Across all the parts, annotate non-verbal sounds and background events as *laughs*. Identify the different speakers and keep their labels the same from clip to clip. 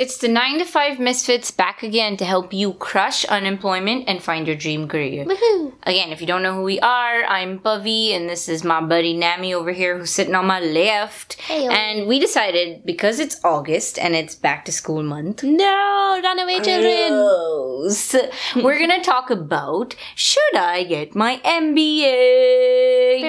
Speaker 1: it's the 9 to 5 Misfits back again to help you crush unemployment and find your dream career.
Speaker 2: Woohoo!
Speaker 1: Again, if you don't know who we are, I'm Bubby, and this is my buddy Nami over here who's sitting on my left.
Speaker 2: Heyo.
Speaker 1: And we decided because it's August and it's back to school month.
Speaker 2: No, runaway oh. children.
Speaker 1: Gross. We're gonna talk about should I get my MBA?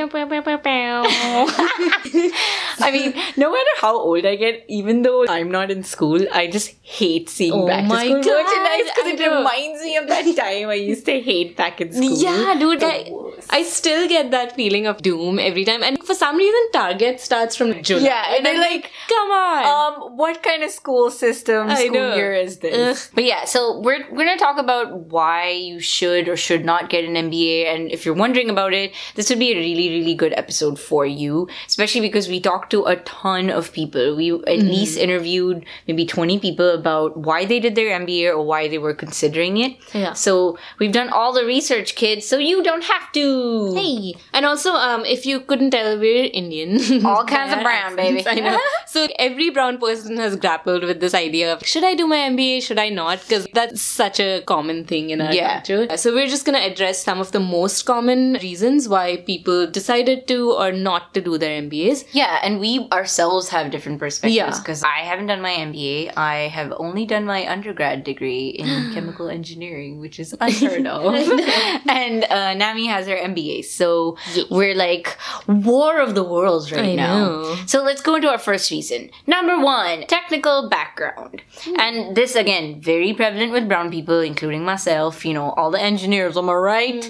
Speaker 1: *laughs* I mean, no matter how old I get, even though I'm not in school, I just hate seeing
Speaker 2: Oh
Speaker 1: back to
Speaker 2: my
Speaker 1: school
Speaker 2: God,
Speaker 1: merchandise because it reminds me of that time I used to hate back in school.
Speaker 2: Yeah, dude, I. I still get that feeling of doom every time. And for some reason, Target starts from July.
Speaker 1: Yeah, and
Speaker 2: I'm
Speaker 1: they're like,
Speaker 2: come on.
Speaker 1: um, what kind of school system,
Speaker 2: I
Speaker 1: school
Speaker 2: know.
Speaker 1: year is this? But yeah, so we're we're gonna talk about why you should or should not get an MBA, and if you're wondering about it, this would be a really really good episode for you, especially because we talked to a ton of people. We at
Speaker 2: Mm-hmm.
Speaker 1: least interviewed maybe 20 people about why they did their MBA or why they were considering it.
Speaker 2: Yeah.
Speaker 1: So we've done all the research, kids, so you don't have to.
Speaker 2: Hey, and also, um, if you couldn't tell, we're Indian. *laughs*
Speaker 1: All kinds of brown, baby. *laughs*
Speaker 2: I know. so every brown person has grappled with this idea of should I do my MBA, should I not? Because that's such a common thing in our
Speaker 1: Yeah.
Speaker 2: culture. So we're just gonna address some of the most common reasons why people decided to or not to do their MBAs.
Speaker 1: Yeah, and we ourselves have different perspectives
Speaker 2: Yeah.
Speaker 1: because I haven't done my MBA. I have only done my undergrad degree in *gasps* chemical engineering, which is *laughs* unheard of. *laughs* and uh, Nami has her MBA. So we're like war of the worlds right
Speaker 2: I
Speaker 1: now.
Speaker 2: know.
Speaker 1: So let's go into our first reason. Number one, technical background. And this, again, very prevalent with brown people, including myself, you know, all the engineers, am I right?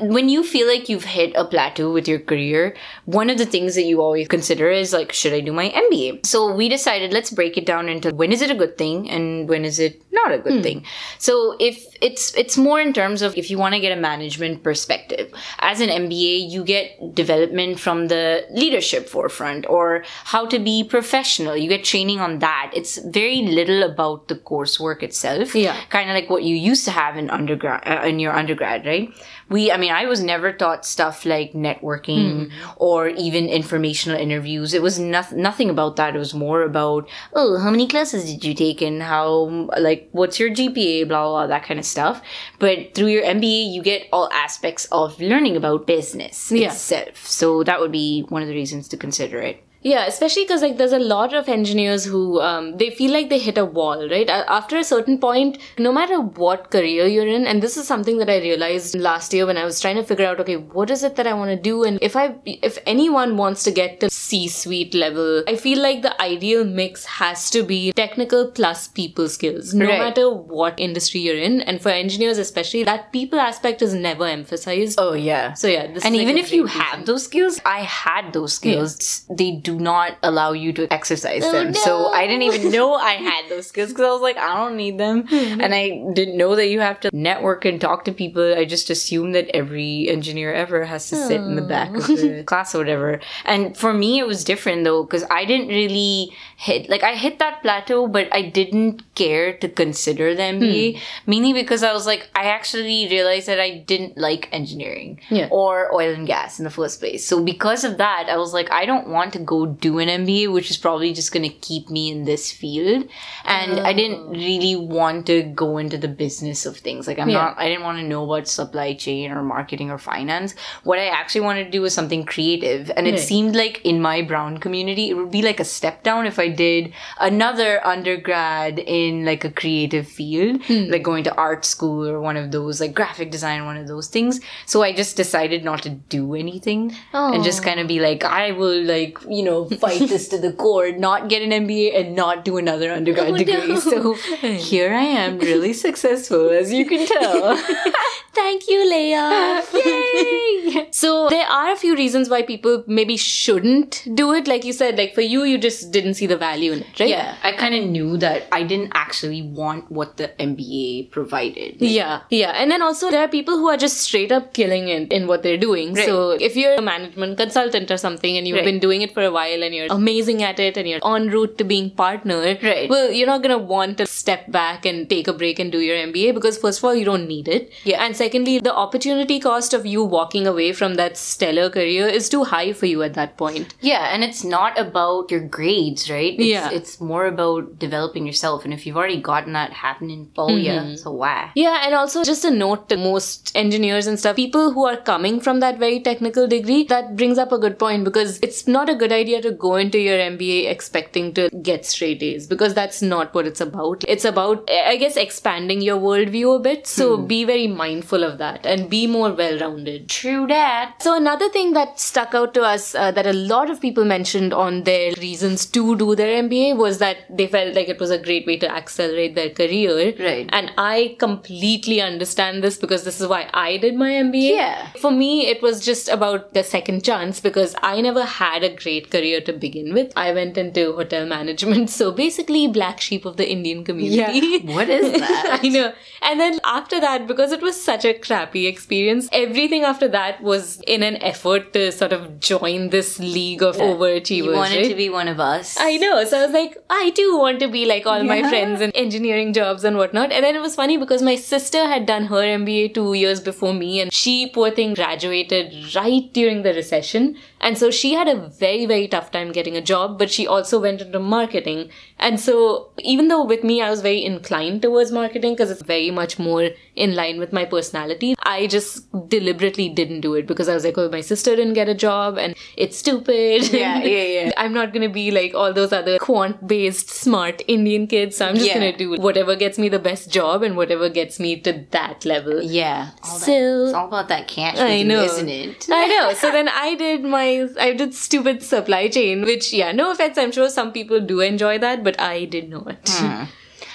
Speaker 1: When you feel like you've hit a plateau with your career, one of the things that you always consider is like, should I do my MBA? So we decided let's break it down into when is it a good thing and when is it not a good thing. So if it's it's more in terms of if you want to get a management perspective. As an MBA, you get development from the leadership forefront or how to be professional. You get training on that. It's very little about the coursework itself.
Speaker 2: Yeah.
Speaker 1: Kind of like what you used to have in undergrad uh, in your undergrad, right? We I mean, I was never taught stuff like networking or even informational interviews. It was nothing nothing about that. It was more about, oh, how many classes did you take and how like what's your GPA, blah blah, blah that kind of stuff. But through your MBA, you get all aspects of learning about business
Speaker 2: Yeah.
Speaker 1: itself. So that would be one of the reasons to consider it.
Speaker 2: Yeah, especially because like there's a lot of engineers who um, they feel like they hit a wall, right? After a certain point, no matter what career you're in, and this is something that I realized last year when I was trying to figure out, okay, what is it that I want to do, and if I if anyone wants to get to C-suite level, I feel like the ideal mix has to be technical plus people skills, no
Speaker 1: Right.
Speaker 2: matter what industry you're in, and for engineers especially, that people aspect is never emphasized.
Speaker 1: Oh yeah.
Speaker 2: So yeah, this
Speaker 1: and
Speaker 2: like
Speaker 1: even
Speaker 2: a
Speaker 1: if you have those skills, I had those skills. They do not allow you to exercise
Speaker 2: Oh,
Speaker 1: them. So. I didn't even *laughs* know I had those skills because I was like, I don't need them. Hmm. and I didn't know that you have to network and talk to people. I just assumed that every engineer ever has to sit in the back of the oh. *laughs* class or whatever. And for me, it was different though because I didn't really hit, like, I hit that plateau, but I didn't care to consider the hmm. MBA mainly because I was like, I actually realized that I didn't like engineering
Speaker 2: Yeah.
Speaker 1: or oil and gas in the first place. So because of that, I was like, I don't want to go do an MBA, which is probably just going to keep me in this field. And I didn't oh. really want to go into the business of things. Like I'm
Speaker 2: Yeah.
Speaker 1: not, I didn't want to know about supply chain or marketing or finance. What I actually wanted to do was something creative. And it
Speaker 2: Right.
Speaker 1: seemed like in my brown community, it would be like a step down if I did another undergrad in like a creative field, hmm. like going to art school or one of those, like graphic design, one of those things. So I just decided not to do anything and just kind of be like, I will like, you know, fight this to the core, not get an MBA and not do another undergrad
Speaker 2: Oh,
Speaker 1: degree.
Speaker 2: no.
Speaker 1: So here I am, really successful, as you can tell. *laughs*
Speaker 2: Thank you, Leia.
Speaker 1: Yay! *laughs*
Speaker 2: So there are a few reasons why people maybe shouldn't do it. Like you said, like for you, you just didn't see the value in it, right?
Speaker 1: Yeah, I kind of knew that I didn't actually want what the MBA provided.
Speaker 2: Yeah, yeah. And then also there are people who are just straight up killing it in what they're doing.
Speaker 1: Right.
Speaker 2: So if you're a management consultant or something and you've
Speaker 1: Right.
Speaker 2: been doing it for a while and you're amazing at it and you're en route to being partner,
Speaker 1: Right.
Speaker 2: well, you're not gonna want to step back and take a break and do your MBA because first of all, you don't need it.
Speaker 1: Yeah.
Speaker 2: And secondly, the opportunity cost of you walking away from that stellar career is too high for you at that point.
Speaker 1: Yeah, and it's not about your grades, right? It's,
Speaker 2: Yeah.
Speaker 1: It's more about developing yourself. And if you've already gotten that happening, oh yeah, so why?
Speaker 2: Yeah, and also just a note to most engineers and stuff, people who are coming from that very technical degree, that brings up a good point because it's not a good idea to go into your MBA expecting to get straight A's because that's not what it's about. It's about, I guess, expanding your worldview a bit. So be very mindful of that and be more well rounded.
Speaker 1: True that.
Speaker 2: So another thing that stuck out to us uh, that a lot of people mentioned on their reasons to do their MBA was that they felt like it was a great way to accelerate their career.
Speaker 1: Right.
Speaker 2: And I completely understand this because this is why I did my MBA.
Speaker 1: Yeah.
Speaker 2: For me, it was just about the second chance because I never had a great career to begin with. I went into hotel management, *laughs* so basically black sheep of the Indian community. Yeah.
Speaker 1: What is *laughs* that?
Speaker 2: I know. And then after that, because it was such a crappy experience, everything after that was in an effort to sort of join this league of overachievers.
Speaker 1: you wanted
Speaker 2: right?
Speaker 1: to be one of us.
Speaker 2: I know. So I was like, I too want to be like all my friends in engineering jobs and whatnot. And then it was funny because my sister had done her MBA two years before me, and she, poor thing, graduated right during the recession. And so she had a very, very tough time getting a job, but she also went into marketing. And so even though with me I was very inclined towards marketing because it's very much more in line with my personality, I just deliberately didn't do it because I was like, oh, my sister didn't get a job and it's stupid.
Speaker 1: Yeah, yeah, yeah. *laughs*
Speaker 2: I'm not gonna be like all those other quant based smart Indian kids. So I'm just
Speaker 1: Yeah.
Speaker 2: gonna do whatever gets me the best job and whatever gets me to that level.
Speaker 1: yeah. All that-
Speaker 2: So
Speaker 1: it's all about that cash,
Speaker 2: I know.
Speaker 1: isn't it? *laughs*
Speaker 2: I know. So then *laughs* I did my I did stupid supply chain, which yeah, no offense, I'm sure some people do enjoy that, but I did not. Know it.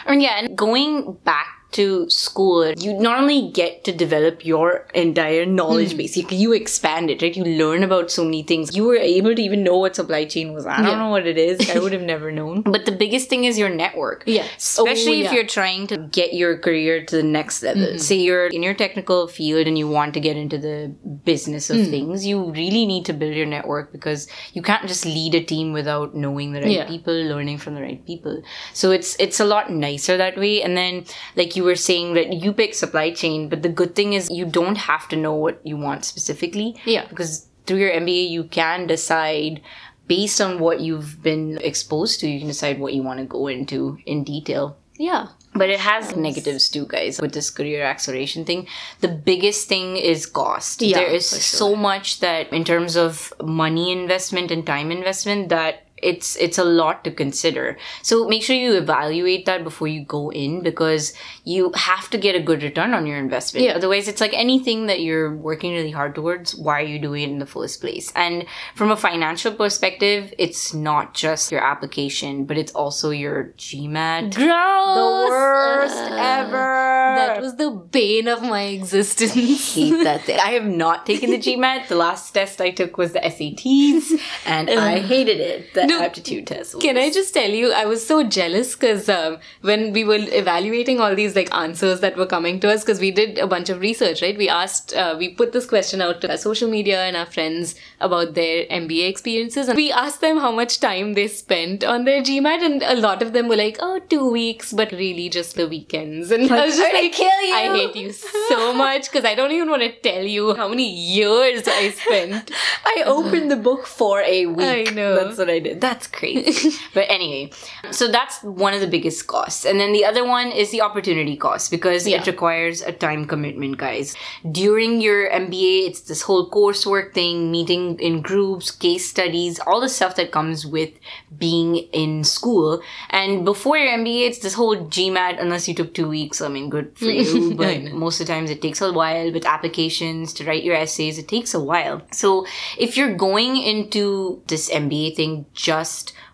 Speaker 1: And yeah, and going back to school, you not only get to develop your entire knowledge base, you, you expand it, right? You learn about so many things. You were able to even know what supply chain was. I don't
Speaker 2: Yeah.
Speaker 1: know what it is. I would have *laughs* never known. But the biggest thing is your network.
Speaker 2: Yeah.
Speaker 1: Especially
Speaker 2: Oh,
Speaker 1: if
Speaker 2: yeah. Mm-hmm.
Speaker 1: you're trying to get your career to the next level. Say you're in your technical field and you want to get into the business
Speaker 2: Mm.
Speaker 1: of things, you really need to build your network because you can't just lead a team without knowing the right
Speaker 2: Yeah.
Speaker 1: people, learning from the right people. So it's it's a lot nicer that way. And then like you were saying that you pick supply chain, but the good thing is you don't have to know what you want specifically.
Speaker 2: Yeah.
Speaker 1: Because through your MBA you can decide based on what you've been exposed to, you can decide what you want to go into in detail.
Speaker 2: Yeah.
Speaker 1: But it has negatives too, guys, with this career acceleration thing. The biggest thing is cost.
Speaker 2: Yeah,
Speaker 1: there is
Speaker 2: sure.
Speaker 1: so much that, in terms of money investment and time investment, that it's it's a lot to consider. So make sure you evaluate that before you go in because you have to get a good return on your investment.
Speaker 2: Yeah.
Speaker 1: Otherwise, it's like anything that you're working really hard towards. Why are you doing it in the first place? And from a financial perspective, it's not just your application, but it's also your GMAT
Speaker 2: Gross.
Speaker 1: the worst
Speaker 2: Uh,
Speaker 1: ever.
Speaker 2: That was the bane of my existence.
Speaker 1: hate that thing. *laughs* I have not taken the GMAT. The last test I took was the SATs, and I hated it. The Aptitude test.
Speaker 2: Can I just tell you, I was so jealous because um, when we were evaluating all these like answers that were coming to us, because we did a bunch of research, right? We asked, uh, we put this question out to our social media and our friends about their MBA experiences, and we asked them how much time they spent on their GMAT, and a lot of them were like, "Oh, two weeks," but really just the weekends. And I was just like,
Speaker 1: kill you.
Speaker 2: I hate you so much because I don't even want to tell you how many years I spent. *laughs*
Speaker 1: I opened the book for a week.
Speaker 2: I know.
Speaker 1: That's what I did. That's crazy. *laughs* but anyway, so that's one of the biggest costs. And then the other one is the opportunity cost because
Speaker 2: Yeah.
Speaker 1: it requires a time commitment, guys. During your MBA, it's this whole coursework thing, meeting in groups, case studies, all the stuff that comes with being in school. And before your MBA, it's this whole GMAT, unless you took two weeks. I mean, good for you. *laughs* But most of the times it takes a while with applications to write your essays. It takes a while. So if you're going into this MBA thing just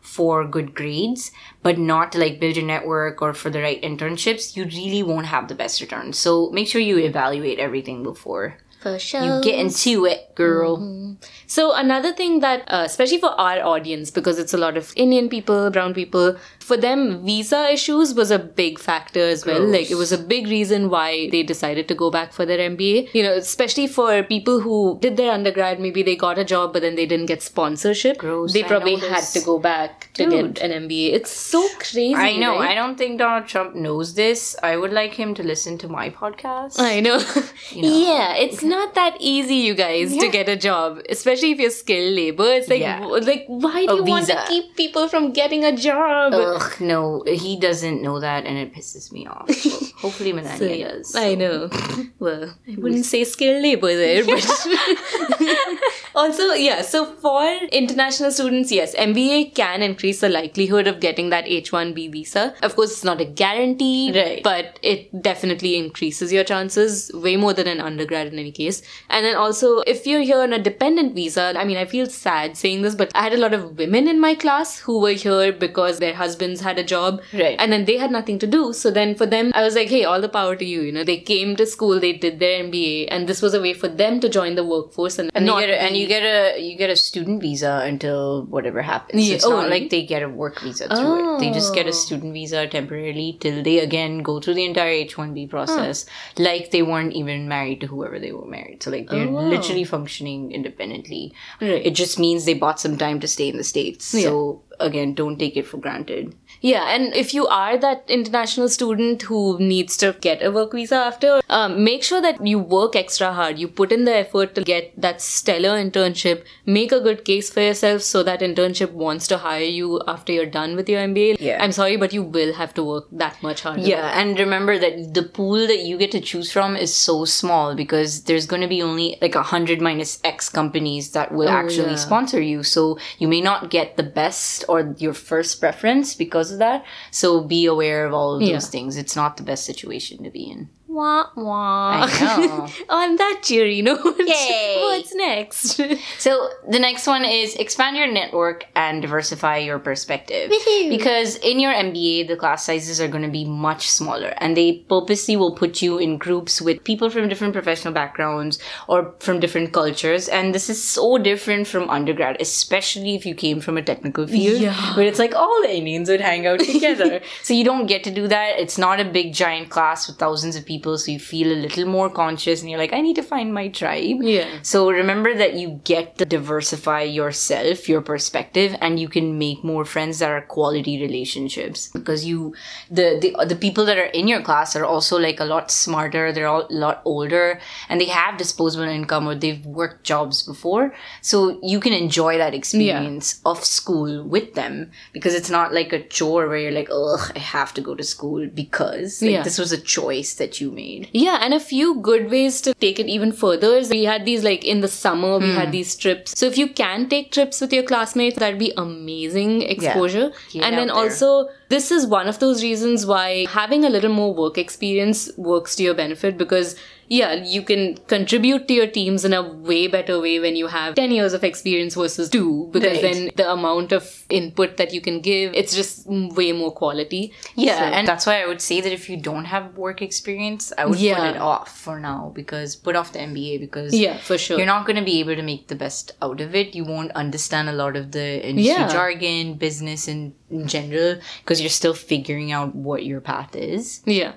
Speaker 1: for good grades, but not to like build your network or for the right internships, you really won't have the best returns. So make sure you evaluate everything before.
Speaker 2: For sure.
Speaker 1: You get into it, girl.
Speaker 2: So another thing that, uh, especially for our audience, because it's a lot of Indian people, brown people, for them, visa issues was a big factor as well.
Speaker 1: Gross.
Speaker 2: Like it was a big reason why they decided to go back for their MBA. You know, especially for people who did their undergrad, maybe they got a job, but then they didn't get sponsorship.
Speaker 1: Gross,
Speaker 2: They probably had to go back to
Speaker 1: Dude.
Speaker 2: get an MBA. It's so crazy.
Speaker 1: I know.
Speaker 2: right?
Speaker 1: I don't think Donald Trump knows this. I would like him to listen to my podcast.
Speaker 2: I know. *laughs*
Speaker 1: know.
Speaker 2: Yeah, it's not that easy, you guys, to get a job, especially if you're skilled labor. It's like,
Speaker 1: Yeah.
Speaker 2: like, why do
Speaker 1: A
Speaker 2: you want to keep people from getting a job?
Speaker 1: Ugh, no, he doesn't know that, and it pisses me off. Well, *laughs* hopefully, Melania
Speaker 2: So,
Speaker 1: does.
Speaker 2: I know. *laughs* Well, I wouldn't say skilled labor there, but *laughs* also, yeah. So for international students, yes, MBA can increase the likelihood of getting that H-1B visa. Of course, it's not a guarantee,
Speaker 1: Right.
Speaker 2: but it definitely increases your chances way more than an undergrad in any case. And then also, if you're here on a dependent visa, I mean, I feel sad saying this, but I had a lot of women in my class who were here because their husbands had a job,
Speaker 1: Right.
Speaker 2: and then they had nothing to do. So then for them, I was like, hey, all the power to you. You know, they came to school, they did their MBA, and this was a way for them to join the workforce and,
Speaker 1: and
Speaker 2: not
Speaker 1: you and
Speaker 2: be-
Speaker 1: you get a you get a student visa until whatever happens.
Speaker 2: Yeah,
Speaker 1: It's
Speaker 2: oh,
Speaker 1: not
Speaker 2: really?
Speaker 1: like they get a work visa through it. They just get
Speaker 2: Oh.
Speaker 1: a student visa temporarily till they again go through the entire H one B process, like they weren't even married to whoever they were married. So like they're
Speaker 2: Oh, wow.
Speaker 1: literally functioning independently. It just means they bought some time to stay in the states. So again, don't take it for granted.
Speaker 2: Yeah, and if you are that international student who needs to get a work visa after, um, make sure that you work extra hard. You put in the effort to get that stellar internship. Make a good case for yourself so that internship wants to hire you after you're done with your MBA.
Speaker 1: Yeah.
Speaker 2: I'm sorry, but you will have to work that much harder.
Speaker 1: Yeah, and remember that the pool that you get to choose from is so small because there's going to be only like a hundred minus X companies that will actually
Speaker 2: yeah.
Speaker 1: sponsor you. So you may not get the best or your first preference because of that. So be aware of all of those things. It's not the best situation to be in.
Speaker 2: Wah, wah.
Speaker 1: I know. *laughs*
Speaker 2: Oh, On that cheery note, *laughs*
Speaker 1: Yay.
Speaker 2: what's next? *laughs*
Speaker 1: So the next one is expand your network and diversify your perspective.
Speaker 2: Woohoo.
Speaker 1: Because in your MBA, the class sizes are going to be much smaller and they purposely will put you in groups with people from different professional backgrounds or from different cultures. And this is so different from undergrad, especially if you came from a technical field
Speaker 2: Yeah.
Speaker 1: where it's like all the Indians would hang out together. so you don't get to do that. It's not a big giant class with thousands of people. So you feel a little more conscious and you're like, I need to find my tribe.
Speaker 2: Yeah.
Speaker 1: So remember that you get to diversify yourself, your perspective, and you can make more friends that are quality relationships because you, the the the people that are in your class are also like a lot smarter. They're all a lot older, and they have disposable income or they've worked jobs before. So you can enjoy that experience of school with them because it's not like a chore where you're like, ugh, I have to go to school because like,
Speaker 2: Yeah.
Speaker 1: this was a choice that you made.
Speaker 2: Yeah, and a few good ways to take it even further is we had these like in the summer, we
Speaker 1: Hmm.
Speaker 2: had these trips. So if you can take trips with your classmates, that'd be amazing exposure.
Speaker 1: Get
Speaker 2: and then
Speaker 1: there.
Speaker 2: also, this is one of those reasons why having a little more work experience works to your benefit because yeah, you can contribute to your teams in a way better way when you have 10 years of experience versus two, because
Speaker 1: Right.
Speaker 2: then the amount of input that you can give, it's just way more quality.
Speaker 1: Yeah,
Speaker 2: So-
Speaker 1: and that's why I would say that if you don't have work experience, I would put it off for now because put off the MBA because
Speaker 2: Yeah, for sure.
Speaker 1: you're not going to be able to make the best out of it. You won't understand a lot of the industry
Speaker 2: Yeah.
Speaker 1: jargon, business in, in general because you're still figuring out what your path is.
Speaker 2: yeah.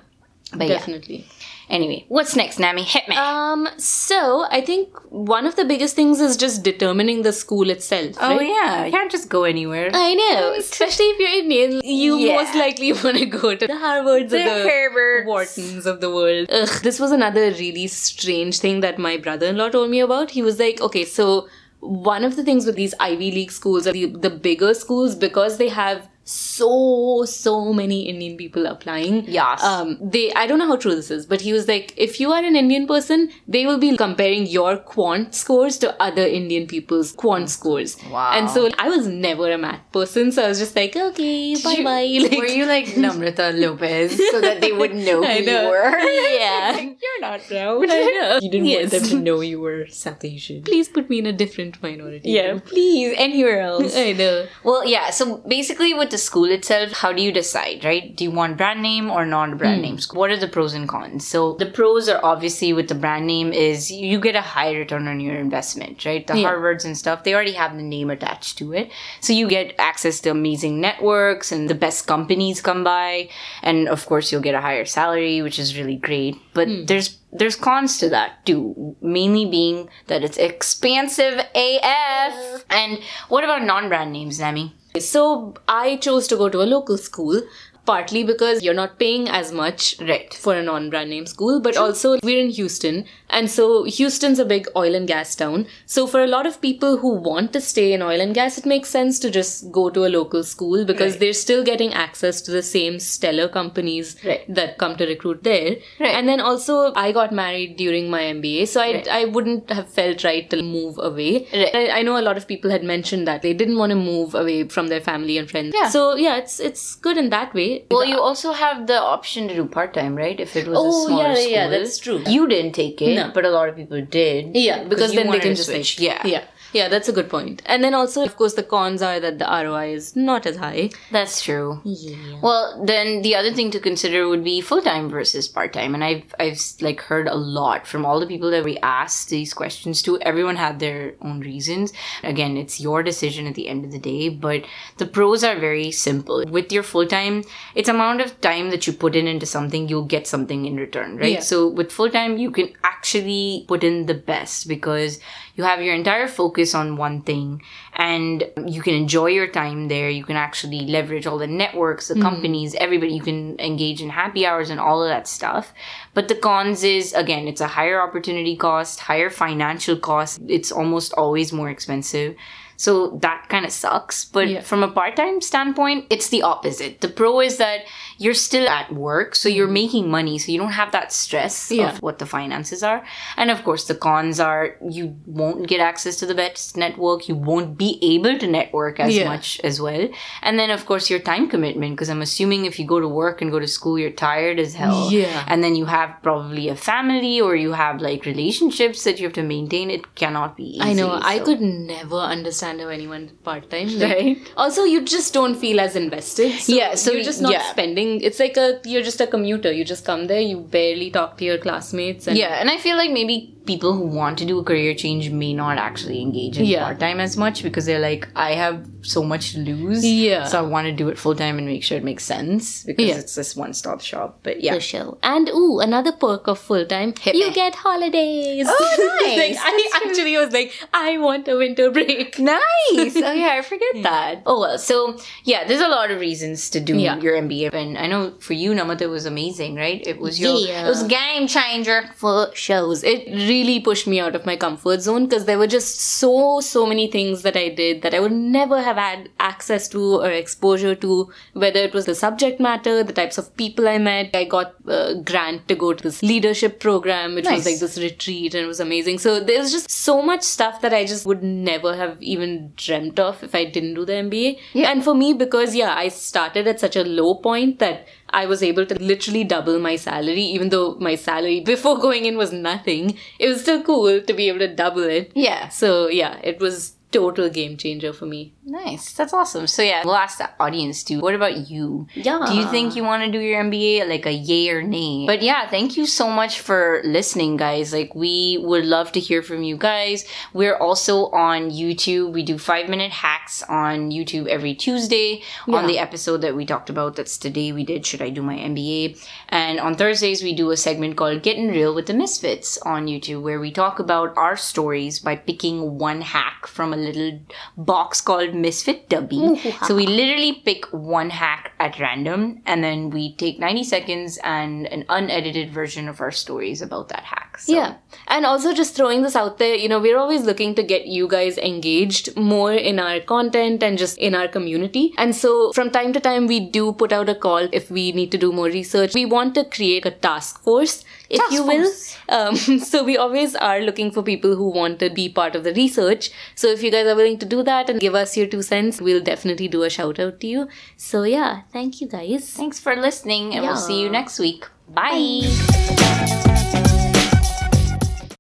Speaker 1: But yeah.
Speaker 2: definitely.
Speaker 1: Anyway, what's next, Nami? Hit me.
Speaker 2: Um, so I think one of the biggest things is just determining the school itself.
Speaker 1: oh
Speaker 2: right?
Speaker 1: yeah, you can't just go anywhere.
Speaker 2: I know, especially if you're Indian, you
Speaker 1: Yeah.
Speaker 2: most likely *laughs* want to go to the Harvards
Speaker 1: The
Speaker 2: or the
Speaker 1: Harvards.
Speaker 2: Whartons of the world. Ugh, this was another really strange thing that my brother-in-law told me about. He was like, okay, so one of the things with these Ivy League schools the, the bigger schools because they have so so many Indian people applying.
Speaker 1: Yes.
Speaker 2: Um, they I don't know how true this is, but he was like, if you are an Indian person, they will be comparing your quant scores to other Indian people's quant scores.
Speaker 1: Wow.
Speaker 2: And so I was never a math person, so I was just like, okay, bye bye.
Speaker 1: Were you like *laughs* Namrata Lopez so that they would know *laughs* who
Speaker 2: I know.
Speaker 1: you were? *laughs*
Speaker 2: Yeah.
Speaker 1: Like, You're not brown.
Speaker 2: I know.
Speaker 1: You didn't
Speaker 2: Yes.
Speaker 1: want them to know you were South Asian.
Speaker 2: Please put me in a different minority.
Speaker 1: Yeah, please. Anywhere else.
Speaker 2: I know.
Speaker 1: Well, yeah. So basically, what the school itself, how do you decide, right? Do you want brand name or not brand hmm. name? school? What are the pros and cons? So the pros are obviously with the brand name is you get a high return on your investment, right? The
Speaker 2: Yeah.
Speaker 1: Harvards and stuff, they already have the name attached to it, so you get access to amazing networks and the best companies come by, and of course you'll get a higher salary, which is really great. But hmm. there's there's cons to that too, mainly being that it's expansive AF. And what about non-brand names, Nami?
Speaker 2: So I chose to go to a local school. Partly because you're not paying as much
Speaker 1: Right.
Speaker 2: for a non-brand name school, but also we're in Houston, and so Houston's a big oil and gas town. So for a lot of people who want to stay in oil and gas, it makes sense to just go to a local school because
Speaker 1: Right.
Speaker 2: they're still getting access to the same stellar companies
Speaker 1: Right.
Speaker 2: that come to recruit there.
Speaker 1: Right.
Speaker 2: And then also I got married during my MBA, so I. I wouldn't have felt right to move away.
Speaker 1: Right.
Speaker 2: I, I know a lot of people had mentioned that they didn't want to move away from their family and friends.
Speaker 1: Yeah.
Speaker 2: So yeah, it's it's good in that way.
Speaker 1: Well, you also have the option to do part time, right? If it was
Speaker 2: Oh,
Speaker 1: a smaller
Speaker 2: yeah,
Speaker 1: school.
Speaker 2: yeah, that's true.
Speaker 1: You didn't take it,
Speaker 2: No.
Speaker 1: But a lot of people did.
Speaker 2: Yeah, because then they can just
Speaker 1: switch.
Speaker 2: like
Speaker 1: yeah,
Speaker 2: yeah, yeah. That's a good point. And then also, of course, the cons are that the ROI is not as high.
Speaker 1: that's true.
Speaker 2: Yeah.
Speaker 1: Well, then the other thing to consider would be full time versus part time, and I've I've like heard a lot from all the people that we asked these questions to. Everyone had their own reasons. Again, it's your decision at the end of the day, but the pros are very simple. With your full time, it's amount of time that you put in into something, you'll get something in return, right?
Speaker 2: Yeah.
Speaker 1: So with full time, you can actually put in the best because you have your entire focus on one thing and you can enjoy your time there. You can actually leverage all the networks, the hmm. companies, everybody. You can engage in happy hours and all of that stuff. But the cons is again, it's a higher opportunity cost, higher financial cost. It's almost always more expensive. So that kind of sucks. But
Speaker 2: Yeah.
Speaker 1: from a part time standpoint, it's the opposite. The pro is that you're still at work, so you're hmm. making money, so you don't have that stress.
Speaker 2: Yeah.
Speaker 1: of what the finances are. And of course, the cons are you won't get access to the best network, you won't be able to network as
Speaker 2: Yeah.
Speaker 1: much as well. And then, of course, your time commitment, because I'm assuming if you go to work and go to school, you're tired as hell.
Speaker 2: Yeah.
Speaker 1: And then you have probably a family or you have like relationships that you have to maintain. It cannot be easy.
Speaker 2: I know. I could never understand how anyone part time.
Speaker 1: Right.
Speaker 2: Also, you just don't feel as invested. So
Speaker 1: Yeah, so
Speaker 2: you're just not
Speaker 1: yeah.
Speaker 2: spending. It's like a you're just a commuter. You just come there. You barely talk to your classmates. And
Speaker 1: Yeah, and I feel like maybe people who want to do a career change may not actually engage in
Speaker 2: Yeah.
Speaker 1: part time as much because they're like, I have so much to lose.
Speaker 2: Yeah.
Speaker 1: So I want to do it full time and make sure it makes sense because
Speaker 2: Yeah.
Speaker 1: it's this one stop shop. But yeah.
Speaker 2: the show. And ooh, another perk of full time, you
Speaker 1: me.
Speaker 2: get holidays.
Speaker 1: Oh, *laughs* nice.
Speaker 2: like, I actually was like, I want a winter break. *laughs*
Speaker 1: Nice. *laughs* oh yeah, I forget that. Oh well, so yeah, there's a lot of reasons to do
Speaker 2: Yeah.
Speaker 1: your MBA, and I know for you, Namata was amazing, right? It was your,
Speaker 2: Yeah.
Speaker 1: it was game changer.
Speaker 2: For shows, it really pushed me out of my comfort zone because there were just so so many things that I did that I would never have had access to or exposure to. Whether it was the subject matter, the types of people I met, I got a grant to go to this leadership program, which
Speaker 1: Nice.
Speaker 2: was like this retreat, and it was amazing. So there's just so much stuff that I just would never have even dreamt of if I didn't do the MBA.
Speaker 1: Yeah.
Speaker 2: And for me, because yeah, I started at such a low point that I was able to literally double my salary, even though my salary *laughs* before going in was nothing. It was still cool to be able to double it.
Speaker 1: Yeah.
Speaker 2: So yeah, it was total game changer for me.
Speaker 1: Nice. That's awesome. So yeah, we'll ask the audience too. What about you?
Speaker 2: Yeah.
Speaker 1: Do you think you want to do your MBA? Like a yay or nay? But yeah, thank you so much for listening, guys. Like we would love to hear from you guys. We're also on YouTube. We do five minute hacks on YouTube every Tuesday on the episode that we talked about. That's today we did Should I Do My MBA? And on Thursdays we do a segment called Getting Real with the Misfits on YouTube where we talk about our stories by picking one hack from a little box called Misfit Dubby. so we literally pick one hack at random and then we take 90 seconds and an unedited version of our stories about that hack. So,
Speaker 2: Yeah. And also just throwing this out there, you know, we're always looking to get you guys engaged more in our content and just in our community. And so from time to time, we do put out a call if we need to do more research. We want to create a task force, if
Speaker 1: Task
Speaker 2: you will. Um, *laughs* so we always are looking for people who want to be part of the research. So if you guys are willing to do that and give us your two cents, we'll definitely do a shout out to you. So yeah, thank you guys.
Speaker 1: Thanks for listening and we'll see you next week. Bye.